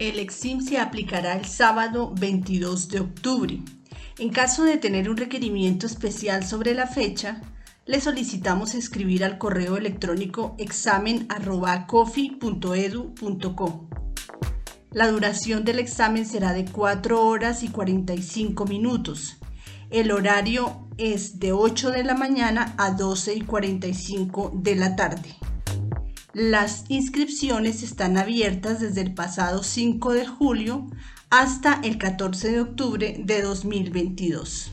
El exim se aplicará el sábado 22 de octubre. En caso de tener un requerimiento especial sobre la fecha, le solicitamos escribir al correo electrónico examen.cofi.edu.co. La duración del examen será de 4 horas y 45 minutos. El horario es de 8 de la mañana a 12 y 45 de la tarde. Las inscripciones están abiertas desde el pasado 5 de julio hasta el 14 de octubre de 2022.